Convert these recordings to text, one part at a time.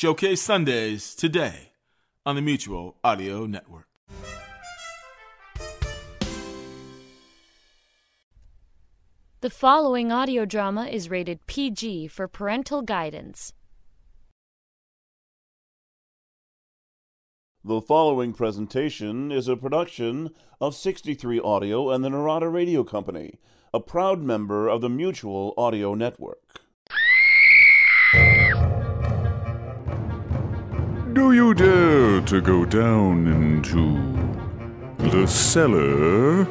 Showcase Sundays today on the Mutual Audio Network. The following audio drama is rated PG for parental guidance. The following presentation is a production of 63 Audio and the Narada Radio Company, a proud member of the Mutual Audio Network. Do you dare to go down into the cellar?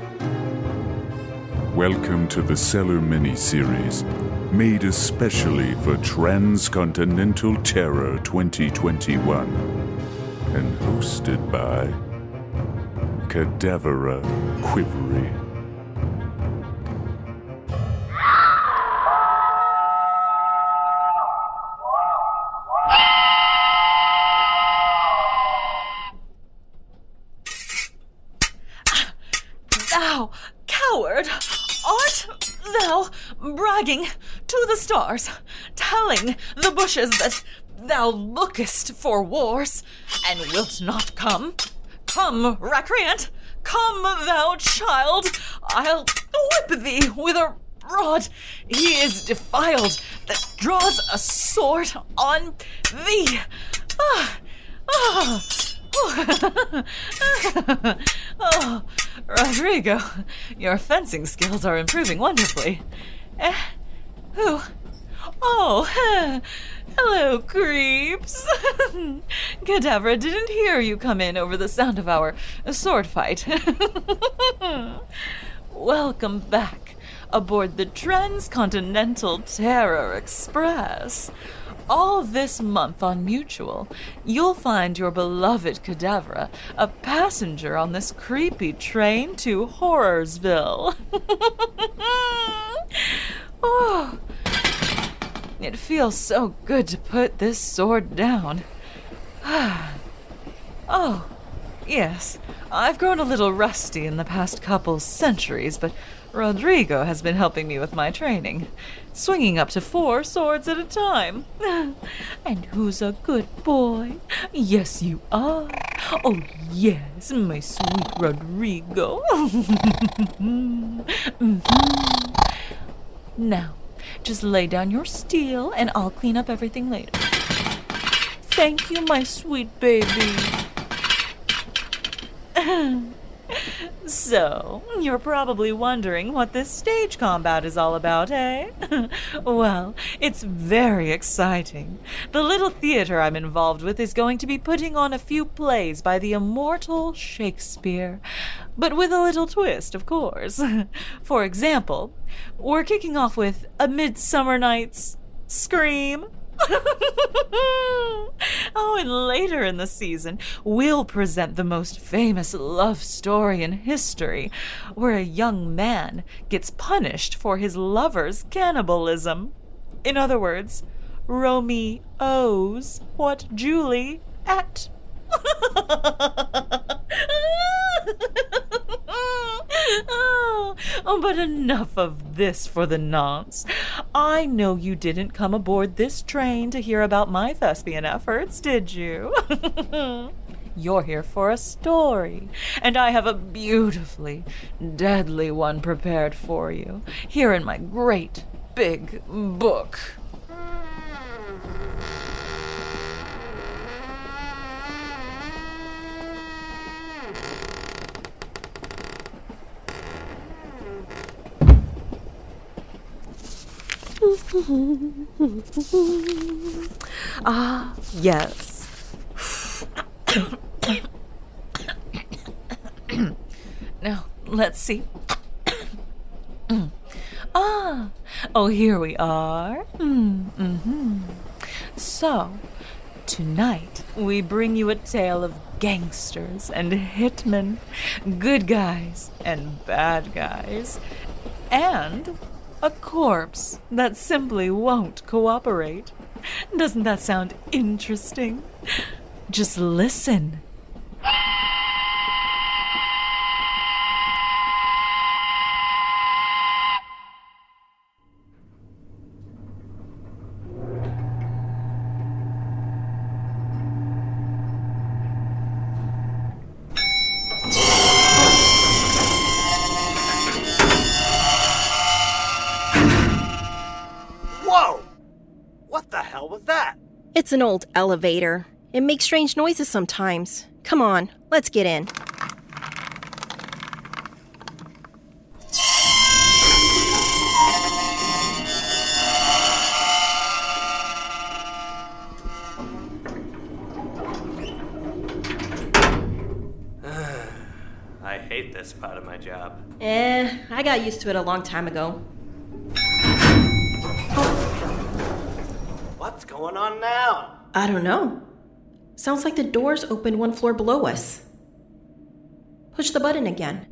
Welcome to the Cellar mini-series, made especially for Transcontinental Terror 2021, and hosted by Cadavera Quivery. Stars, telling the bushes that thou lookest for wars, and wilt not come? Come, recreant, come, thou child, I'll whip thee with a rod. He is defiled that draws a sword on thee. Ah, ah. oh, Rodrigo, your fencing skills are improving wonderfully. Eh, who? Oh, hello, creeps. Cadavra didn't hear you come in over the sound of our sword fight. Welcome back aboard the Transcontinental Terror Express. All this month on Mutual, you'll find your beloved Cadavra a passenger on this creepy train to Horrorsville. oh, it feels so good to put this sword down. oh, yes, I've grown a little rusty in the past couple centuries, but Rodrigo has been helping me with my training, swinging up to four swords at a time. and who's a good boy? Yes, you are. Oh, yes, my sweet Rodrigo. Mhm. Now, just lay down your steel and I'll clean up everything later. Thank you, my sweet baby. So, you're probably wondering what this stage combat is all about, eh? well, it's very exciting. The little theater I'm involved with is going to be putting on a few plays by the immortal Shakespeare. But with a little twist, of course. For example, we're kicking off with A Midsummer Night's Scream. oh, and later in the season, we'll present the most famous love story in history, where a young man gets punished for his lover's cannibalism. In other words, Romeo owes what Julie ate. oh, oh, but enough of this for the nonce. I know you didn't come aboard this train to hear about my thespian efforts, did you? You're here for a story, and I have a beautifully deadly one prepared for you here in my great big book. Ah, yes. now, let's see. ah, oh, here we are. Mm-hmm. So, tonight we bring you a tale of gangsters and hitmen, good guys and bad guys, and a corpse that simply won't cooperate. Doesn't that sound interesting? Just listen. It's an old elevator. It makes strange noises sometimes. Come on, let's get in. I hate this part of my job. Eh, I got used to it a long time ago. What's going on now? I don't know. Sounds like the doors opened one floor below us. Push the button again.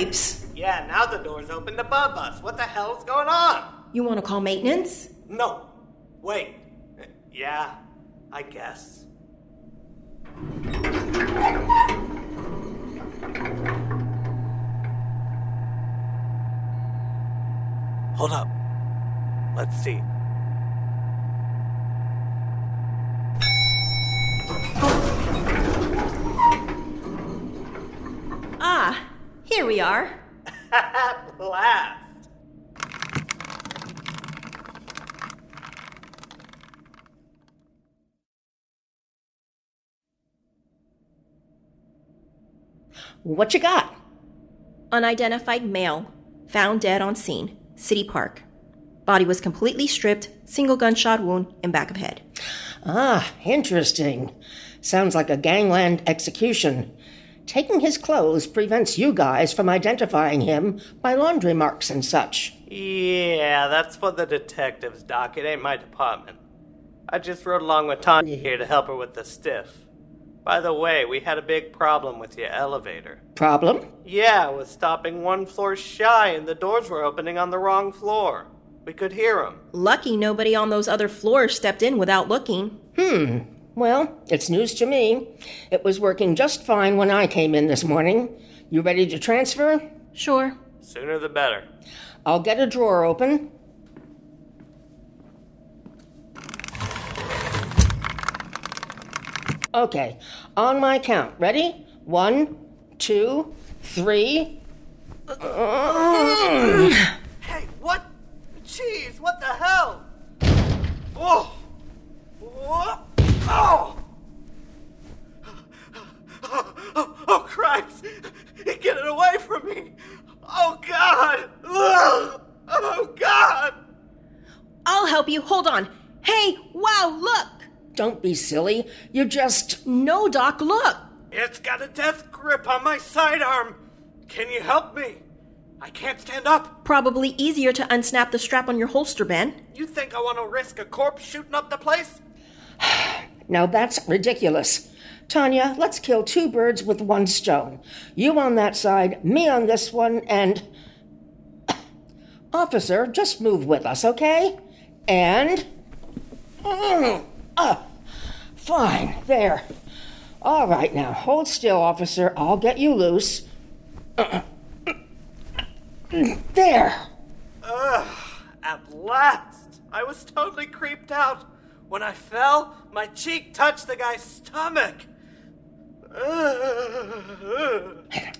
Cripes! Yeah, now the door's opened above us. What the hell's going on? You want to call maintenance? No. Wait. Yeah, I guess. Hold up. Let's see. Ah, here we are. At last. What you got? Unidentified male, found dead on scene, City Park. Body was completely stripped, single gunshot wound in back of head. Ah, interesting. Sounds like a gangland execution. Taking his clothes prevents you guys from identifying him by laundry marks and such. Yeah, that's for the detectives, Doc. It ain't my department. I just rode along with Tanya here to help her with the stiff. By the way, we had a big problem with your elevator. Problem? Yeah, it was stopping one floor shy and the doors were opening on the wrong floor. We could hear them. Lucky nobody on those other floors stepped in without looking. Hmm. Well, it's news to me. It was working just fine when I came in this morning. You ready to transfer? Sure. Sooner the better. I'll get a drawer open. Okay, on my count. Ready? One, two, three. Hey, what? Jeez, what the hell? Oh! What? Oh! Oh, oh, Christ! Get it away from me! Oh, God! Ugh! Oh, God! I'll help you. Hold on. Hey, wow, look! Don't be silly. You just. No, Doc, look! It's got a death grip on my sidearm. Can you help me? I can't stand up. Probably easier to unsnap the strap on your holster, Ben. You think I want to risk a corpse shooting up the place? Now that's ridiculous. Tanya, let's kill two birds with one stone. You on that side, me on this one, and. Officer, just move with us, okay? And. Mm, ah, fine, there. All right, now hold still, officer. I'll get you loose. There. Ugh, at last! I was totally creeped out. When I fell, my cheek touched the guy's stomach.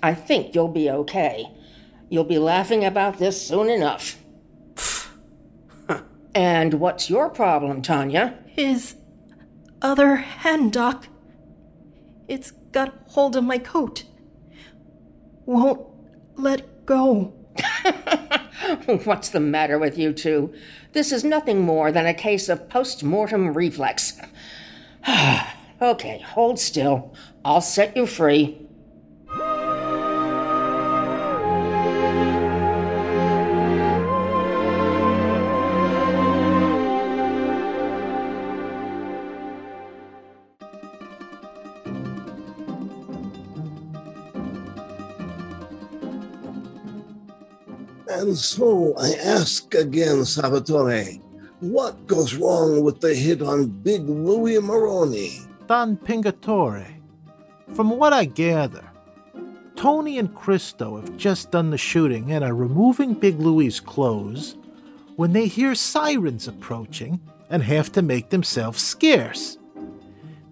I think you'll be okay. You'll be laughing about this soon enough. and what's your problem, Tanya? His other hand, Doc. It's got hold of my coat. Won't let go. What's the matter with you two? This is nothing more than a case of post mortem reflex. okay, hold still. I'll set you free. And so I ask again, Salvatore, what goes wrong with the hit on Big Louis Maroney? Don Pingatore. From what I gather, Tony and Christo have just done the shooting and are removing Big Louie's clothes when they hear sirens approaching and have to make themselves scarce.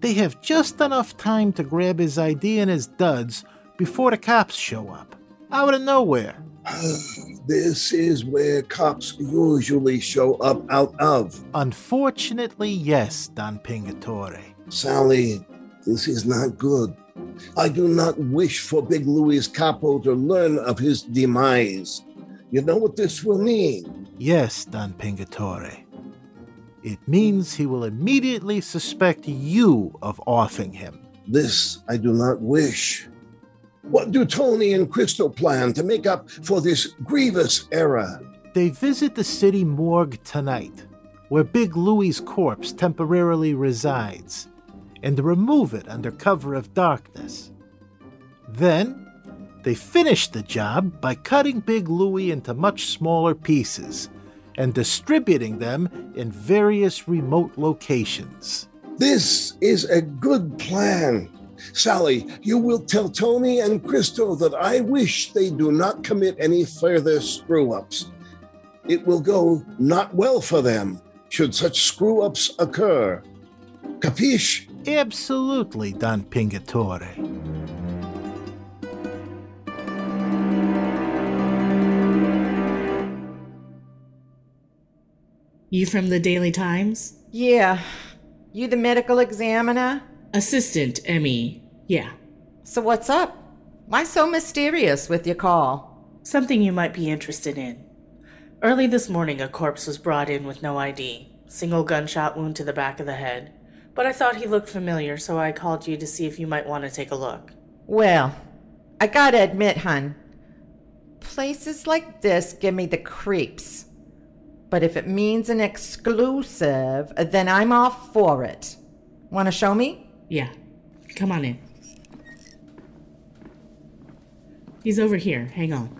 They have just enough time to grab his ID and his duds before the cops show up, out of nowhere. This is where cops usually show up out of. Unfortunately, yes, Don Pingatore. Sally, this is not good. I do not wish for Big Louis Capo to learn of his demise. You know what this will mean? Yes, Don Pingatore. It means he will immediately suspect you of offing him. This I do not wish. What do Tony and Christo plan to make up for this grievous error? They visit the city morgue tonight, where Big Louie's corpse temporarily resides, and remove it under cover of darkness. Then, they finish the job by cutting Big Louie into much smaller pieces and distributing them in various remote locations. This is a good plan. Sally, you will tell Tony and Christo that I wish they do not commit any further screw ups. It will go not well for them should such screw ups occur. Capiche? Absolutely, Don Pingatore. You from the Daily Times? Yeah. You the medical examiner? Assistant, Emmy. Yeah. So what's up? Why so mysterious with your call? Something you might be interested in. Early this morning, a corpse was brought in with no ID. Single gunshot wound to the back of the head. But I thought he looked familiar, so I called you to see if you might want to take a look. Well, I gotta admit, hun, places like this give me the creeps. But if it means an exclusive, then I'm all for it. Wanna show me? Yeah. Come on in. He's over here. Hang on.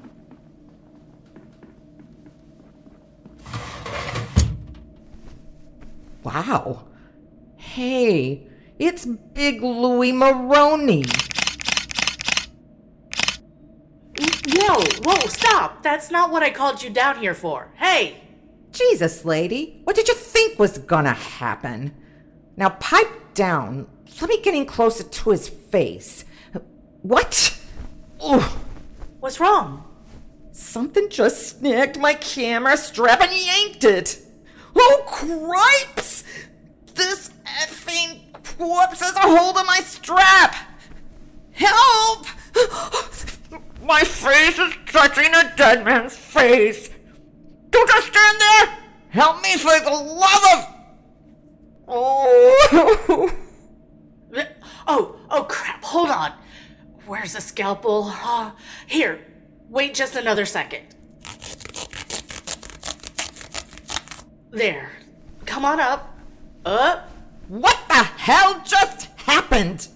Wow. Hey, it's Big Louie Maroney. Whoa, whoa, stop! That's not what I called you down here for. Hey! Jesus, lady, what did you think was gonna happen? Now pipe down. Let me get in closer to his face. What? Ooh. What's wrong? Something just snagged my camera strap and yanked it. Oh, cripes! This effing corpse has a hold of my strap! Help! My face is touching a dead man's face! Don't just stand there! Help me for the love of. Oh! oh, oh crap, hold on. Where's the scalpel? Uh, here, wait just another second. There. Come on up. Up. What the hell just happened?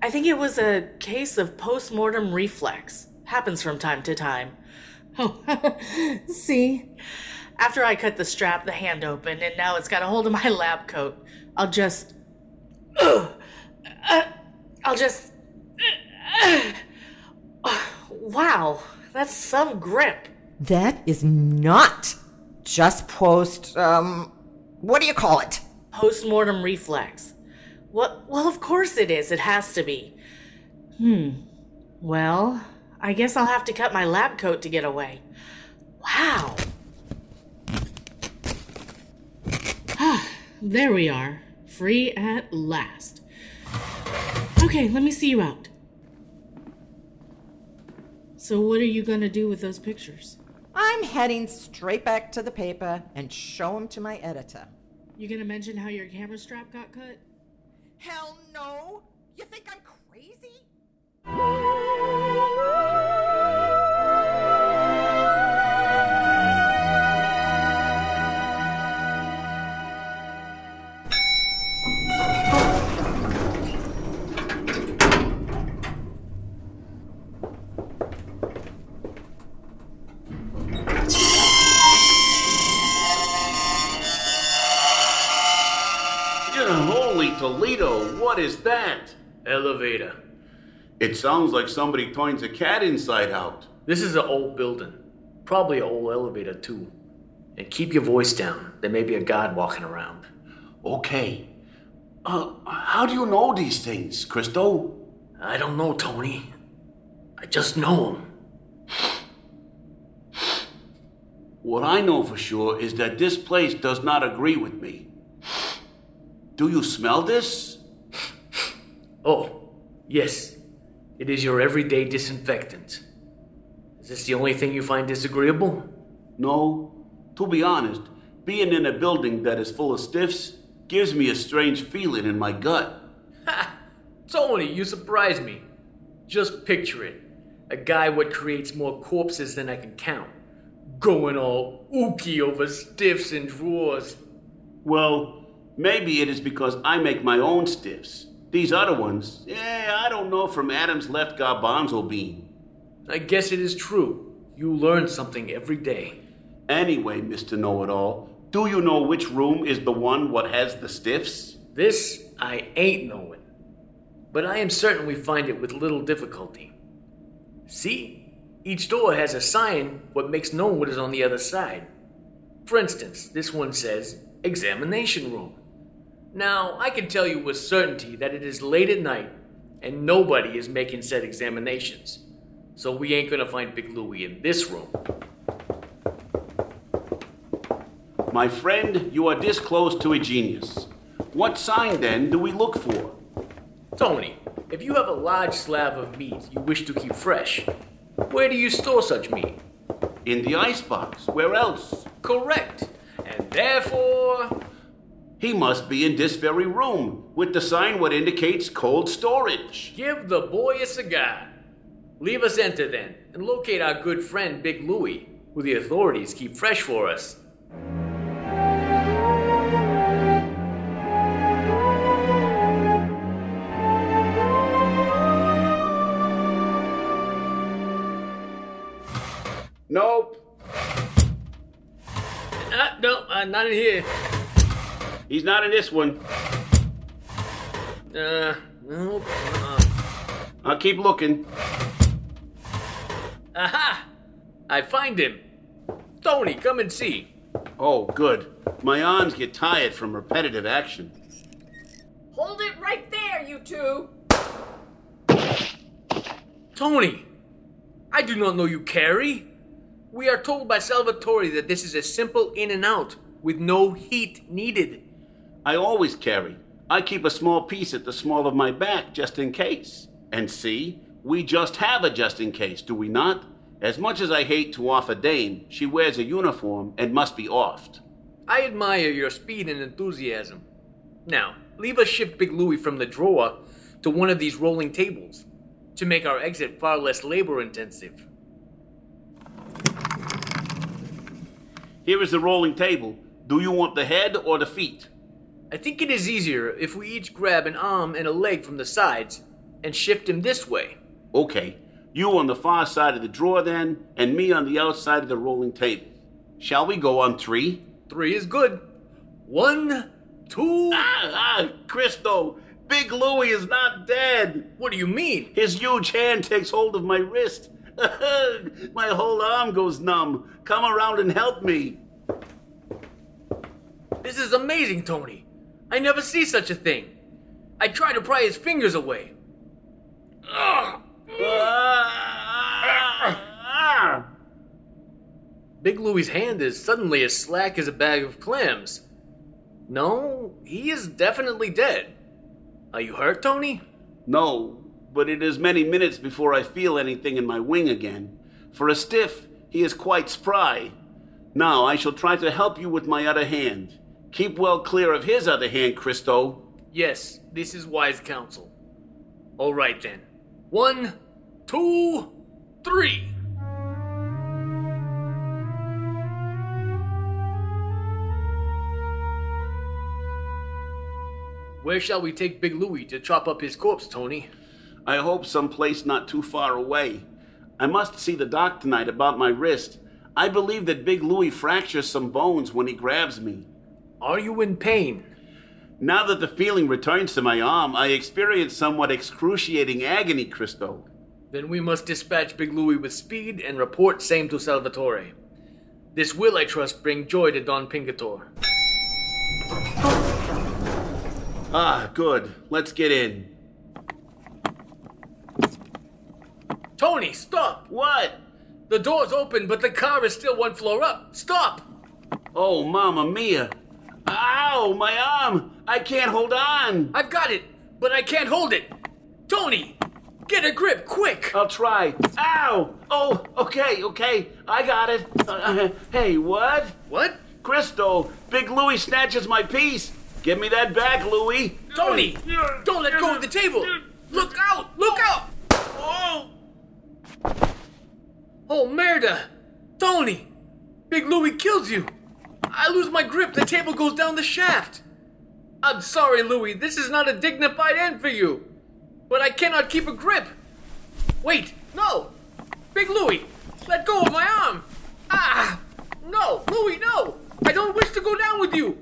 I think it was a case of post mortem reflex. Happens from time to time. Oh, see? After I cut the strap, the hand opened, and now it's got a hold of my lab coat. I'll just. Uh, I'll just. Wow, that's some grip. That is not just post. Um, what do you call it? Post mortem reflex. What? Well, of course it is. It has to be. Hmm. Well, I guess I'll have to cut my lab coat to get away. Wow. Ah, there we are. Free at last. Okay, let me see you out. So, what are you gonna do with those pictures? I'm heading straight back to the paper and show them to my editor. You gonna mention how your camera strap got cut? Hell no! You think I'm crazy? Holy Toledo, what is that? Elevator. It sounds like somebody turns a cat inside out. This is an old building. Probably an old elevator, too. And keep your voice down. There may be a guard walking around. Okay. Uh, how do you know these things, Christo? I don't know, Tony. I just know him. What I know for sure is that this place does not agree with me. Do you smell this? Oh, yes. It is your everyday disinfectant. Is this the only thing you find disagreeable? No. To be honest, being in a building that is full of stiffs gives me a strange feeling in my gut. Ha! Tony, you surprise me. Just picture it. A guy what creates more corpses than I can count. Going all ooky over stiffs and drawers. Well, maybe it is because I make my own stiffs. These other ones, eh, I don't know from Adam's left garbanzo bean. I guess it is true. You learn something every day. Anyway, Mr. Know It All, do you know which room is the one what has the stiffs? This I ain't knowing. But I am certain we find it with little difficulty. See? Each door has a sign what makes known what is on the other side. For instance, this one says examination room. Now, I can tell you with certainty that it is late at night and nobody is making said examinations. So we ain't gonna find Big Louie in this room. My friend, you are this close to a genius. What sign then do we look for? Tony, if you have a large slab of meat you wish to keep fresh, where do you store such meat? In the icebox. Where else? Correct. And therefore. He must be in this very room, with the sign what indicates cold storage. Give the boy a cigar. Leave us enter then, and locate our good friend Big Louie, who the authorities keep fresh for us. Nope. Uh, no, uh, not in here. He's not in this one. Uh, nope. Uh, I'll keep looking. aha! I find him. Tony, come and see. Oh, good. My arms get tired from repetitive action. Hold it right there, you two! Tony! I do not know you carry. We are told by Salvatore that this is a simple in and out, with no heat needed. I always carry. I keep a small piece at the small of my back just in case. And see, we just have a just in case, do we not? As much as I hate to off a dame, she wears a uniform and must be offed. I admire your speed and enthusiasm. Now, leave us shift Big Louie from the drawer to one of these rolling tables to make our exit far less labor intensive. Here is the rolling table. Do you want the head or the feet? I think it is easier if we each grab an arm and a leg from the sides and shift him this way. Okay. You on the far side of the drawer then, and me on the outside of the rolling table. Shall we go on three? Three is good. One, two. Ah, ah, Christo! Big Louie is not dead! What do you mean? His huge hand takes hold of my wrist. my whole arm goes numb. Come around and help me. This is amazing, Tony. I never see such a thing. I try to pry his fingers away. Ugh. Big Louie's hand is suddenly as slack as a bag of clams. No, he is definitely dead. Are you hurt, Tony? No, but it is many minutes before I feel anything in my wing again. For a stiff, he is quite spry. Now I shall try to help you with my other hand. Keep well clear of his other hand, Christo. Yes, this is wise counsel. All right then. One, two, three. Where shall we take Big Louie to chop up his corpse, Tony? I hope some place not too far away. I must see the doc tonight about my wrist. I believe that Big Louie fractures some bones when he grabs me. Are you in pain? Now that the feeling returns to my arm, I experience somewhat excruciating agony, Christo. Then we must dispatch Big Louie with speed and report same to Salvatore. This will, I trust, bring joy to Don Pingator. Ah, good. Let's get in. Tony, stop! What? The door's open, but the car is still one floor up. Stop! Oh, Mamma Mia. Ow, my arm! I can't hold on! I've got it, but I can't hold it! Tony! Get a grip, quick! I'll try. Ow! Oh, okay, okay. I got it. Uh, hey, what? What? Christo, Big Louie snatches my piece. Give me that back, Louie. Tony! Don't let go of the table! Look out! Look out! Oh! Oh, merda! Tony! Big Louie kills you! I lose my grip, the table goes down the shaft! I'm sorry, Louie, this is not a dignified end for you! But I cannot keep a grip! Wait, no! Big Louie, let go of my arm! Ah! No, Louie, no! I don't wish to go down with you!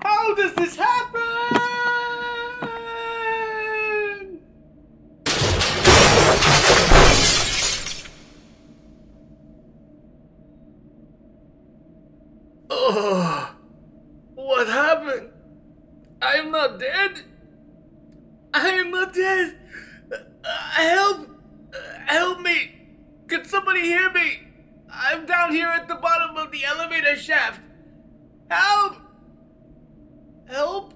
How does this happen? Oh, what happened? I am not dead. I am not dead. Uh, help! Uh, help me! Can somebody hear me? I'm down here at the bottom of the elevator shaft. Help! Help!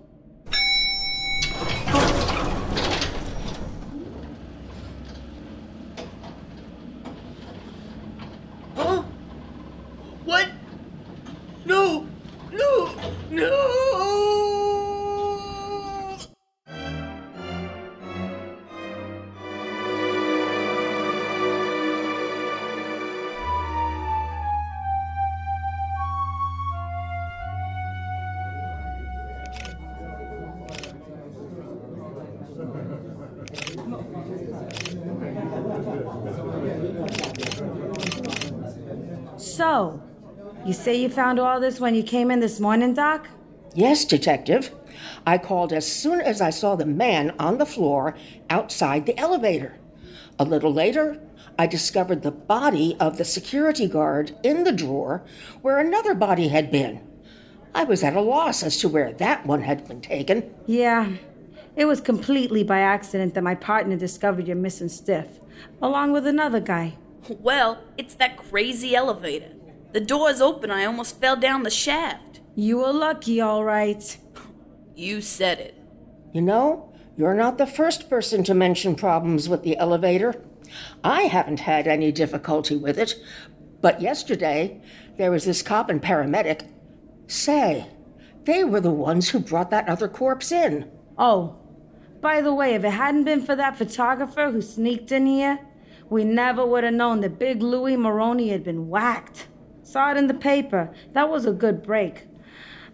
So, you say you found all this when you came in this morning, Doc? Yes, Detective. I called as soon as I saw the man on the floor outside the elevator. A little later, I discovered the body of the security guard in the drawer where another body had been. I was at a loss as to where that one had been taken. Yeah. It was completely by accident that my partner discovered your missing stiff, along with another guy. Well, it's that crazy elevator. The door's open. I almost fell down the shaft. You were lucky, all right. You said it. You know, you're not the first person to mention problems with the elevator. I haven't had any difficulty with it, but yesterday there was this cop and paramedic. Say, they were the ones who brought that other corpse in. Oh, by the way, if it hadn't been for that photographer who sneaked in here, we never would have known that Big Louis Maroney had been whacked. Saw it in the paper. That was a good break.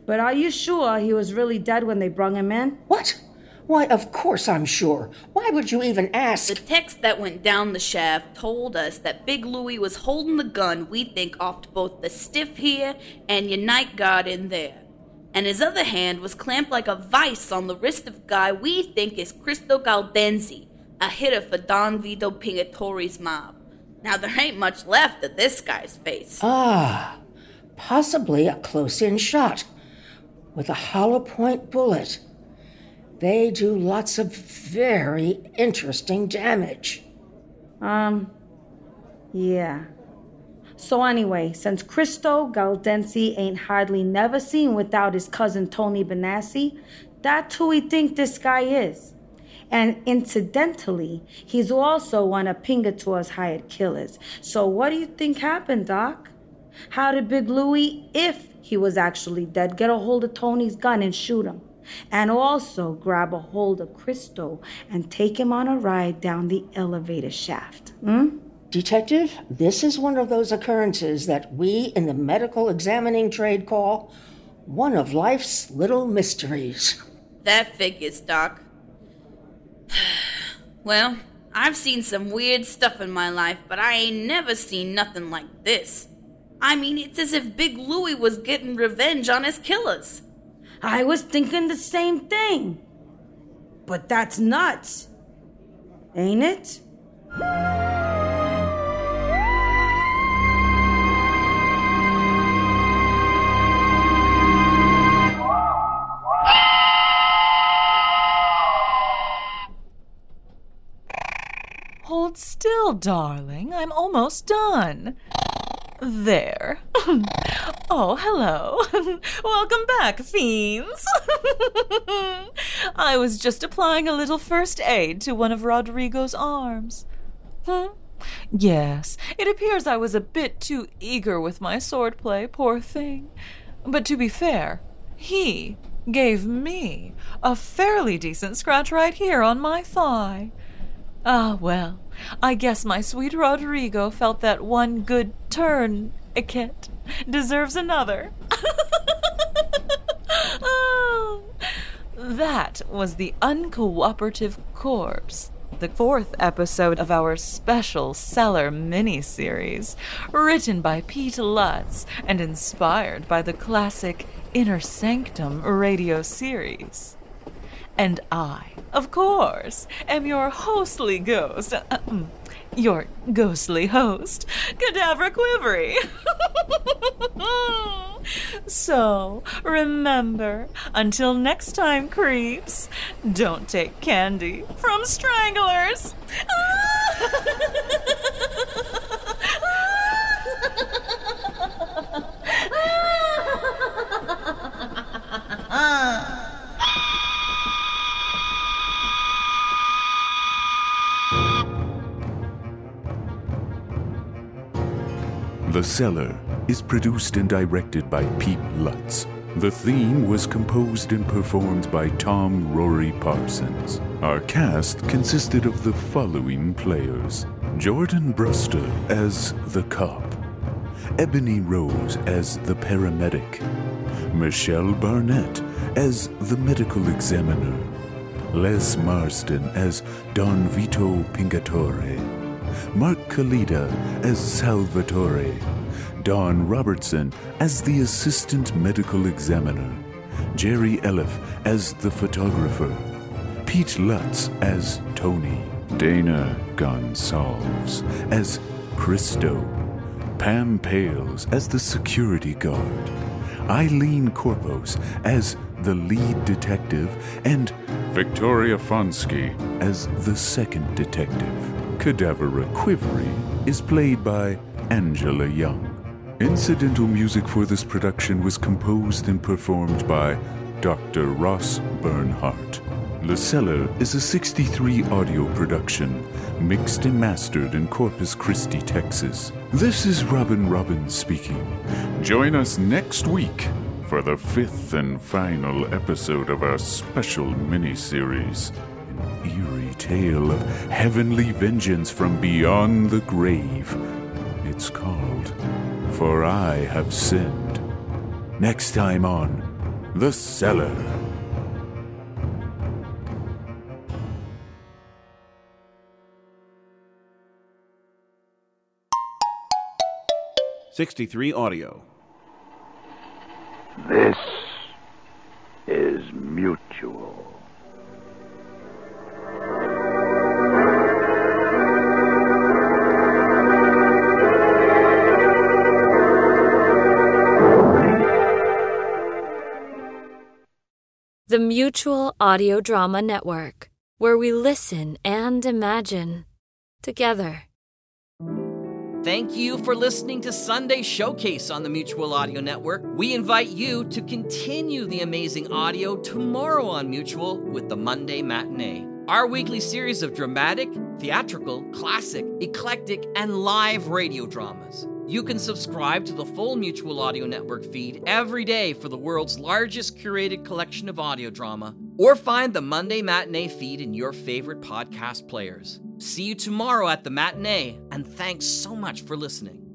But are you sure he was really dead when they brung him in? What? Why, of course I'm sure. Why would you even ask? The text that went down the shaft told us that Big Louie was holding the gun we think off to both the stiff here and your night guard in there. And his other hand was clamped like a vice on the wrist of a guy we think is Christo Galdenzi, a hitter for Don Vito Pingatori's mob. Now there ain't much left of this guy's face. Ah, possibly a close in shot with a hollow point bullet. They do lots of very interesting damage. Um, yeah. So anyway, since Christo Galdenzi ain't hardly never seen without his cousin Tony Benassi, that's who we think this guy is. And incidentally, he's also one of Pingator's hired killers. So what do you think happened, Doc? How did Big Louie, if he was actually dead, get a hold of Tony's gun and shoot him? And also grab a hold of Christo and take him on a ride down the elevator shaft. Hmm? Detective, this is one of those occurrences that we in the medical examining trade call one of life's little mysteries. That figures, Doc. well, I've seen some weird stuff in my life, but I ain't never seen nothing like this. I mean, it's as if Big Louie was getting revenge on his killers. I was thinking the same thing. But that's nuts. Ain't it? Still, darling. I'm almost done. There. oh, hello. Welcome back, fiends. I was just applying a little first aid to one of Rodrigo's arms. Hmm? Yes, it appears I was a bit too eager with my swordplay, poor thing. But to be fair, he gave me a fairly decent scratch right here on my thigh. Ah, well, I guess my sweet Rodrigo felt that one good turn, a Iket, deserves another. oh, that was the uncooperative corpse. The fourth episode of our special Cellar miniseries, written by Pete Lutz and inspired by the classic Inner Sanctum radio series. And I, of course, am your hostly ghost. Uh, mm, your ghostly host, Cadavra Quivery. so, remember, until next time, creeps, don't take candy from stranglers. The Cellar is produced and directed by Pete Lutz. The theme was composed and performed by Tom Rory Parsons. Our cast consisted of the following players Jordan Bruster as the cop, Ebony Rose as the paramedic, Michelle Barnett as the medical examiner, Les Marston as Don Vito Pingatore, Mark Kalida as Salvatore, Don Robertson as the assistant medical examiner, Jerry Eliff as the photographer, Pete Lutz as Tony, Dana Gonsalves as Christo, Pam Pales as the security guard, Eileen Corpos as the lead detective, and Victoria Fonsky as the second detective. Cadavera Quivery is played by Angela Young. Incidental music for this production was composed and performed by Dr. Ross Bernhardt. The Cellar is a 63 audio production, mixed and mastered in Corpus Christi, Texas. This is Robin Robbins speaking. Join us next week for the fifth and final episode of our special mini-series, an tale of heavenly vengeance from beyond the grave. It's called For I Have Sinned. Next time on The Cellar. Sixty-three audio. This is mutual. The Mutual Audio Drama Network, where we listen and imagine together. Thank you for listening to Sunday Showcase on the Mutual Audio Network. We invite you to continue the amazing audio tomorrow on Mutual with the Monday Matinee, our weekly series of dramatic, theatrical, classic, eclectic, and live radio dramas. You can subscribe to the full Mutual Audio Network feed every day for the world's largest curated collection of audio drama, or find the Monday Matinee feed in your favorite podcast players. See you tomorrow at the matinee, and thanks so much for listening.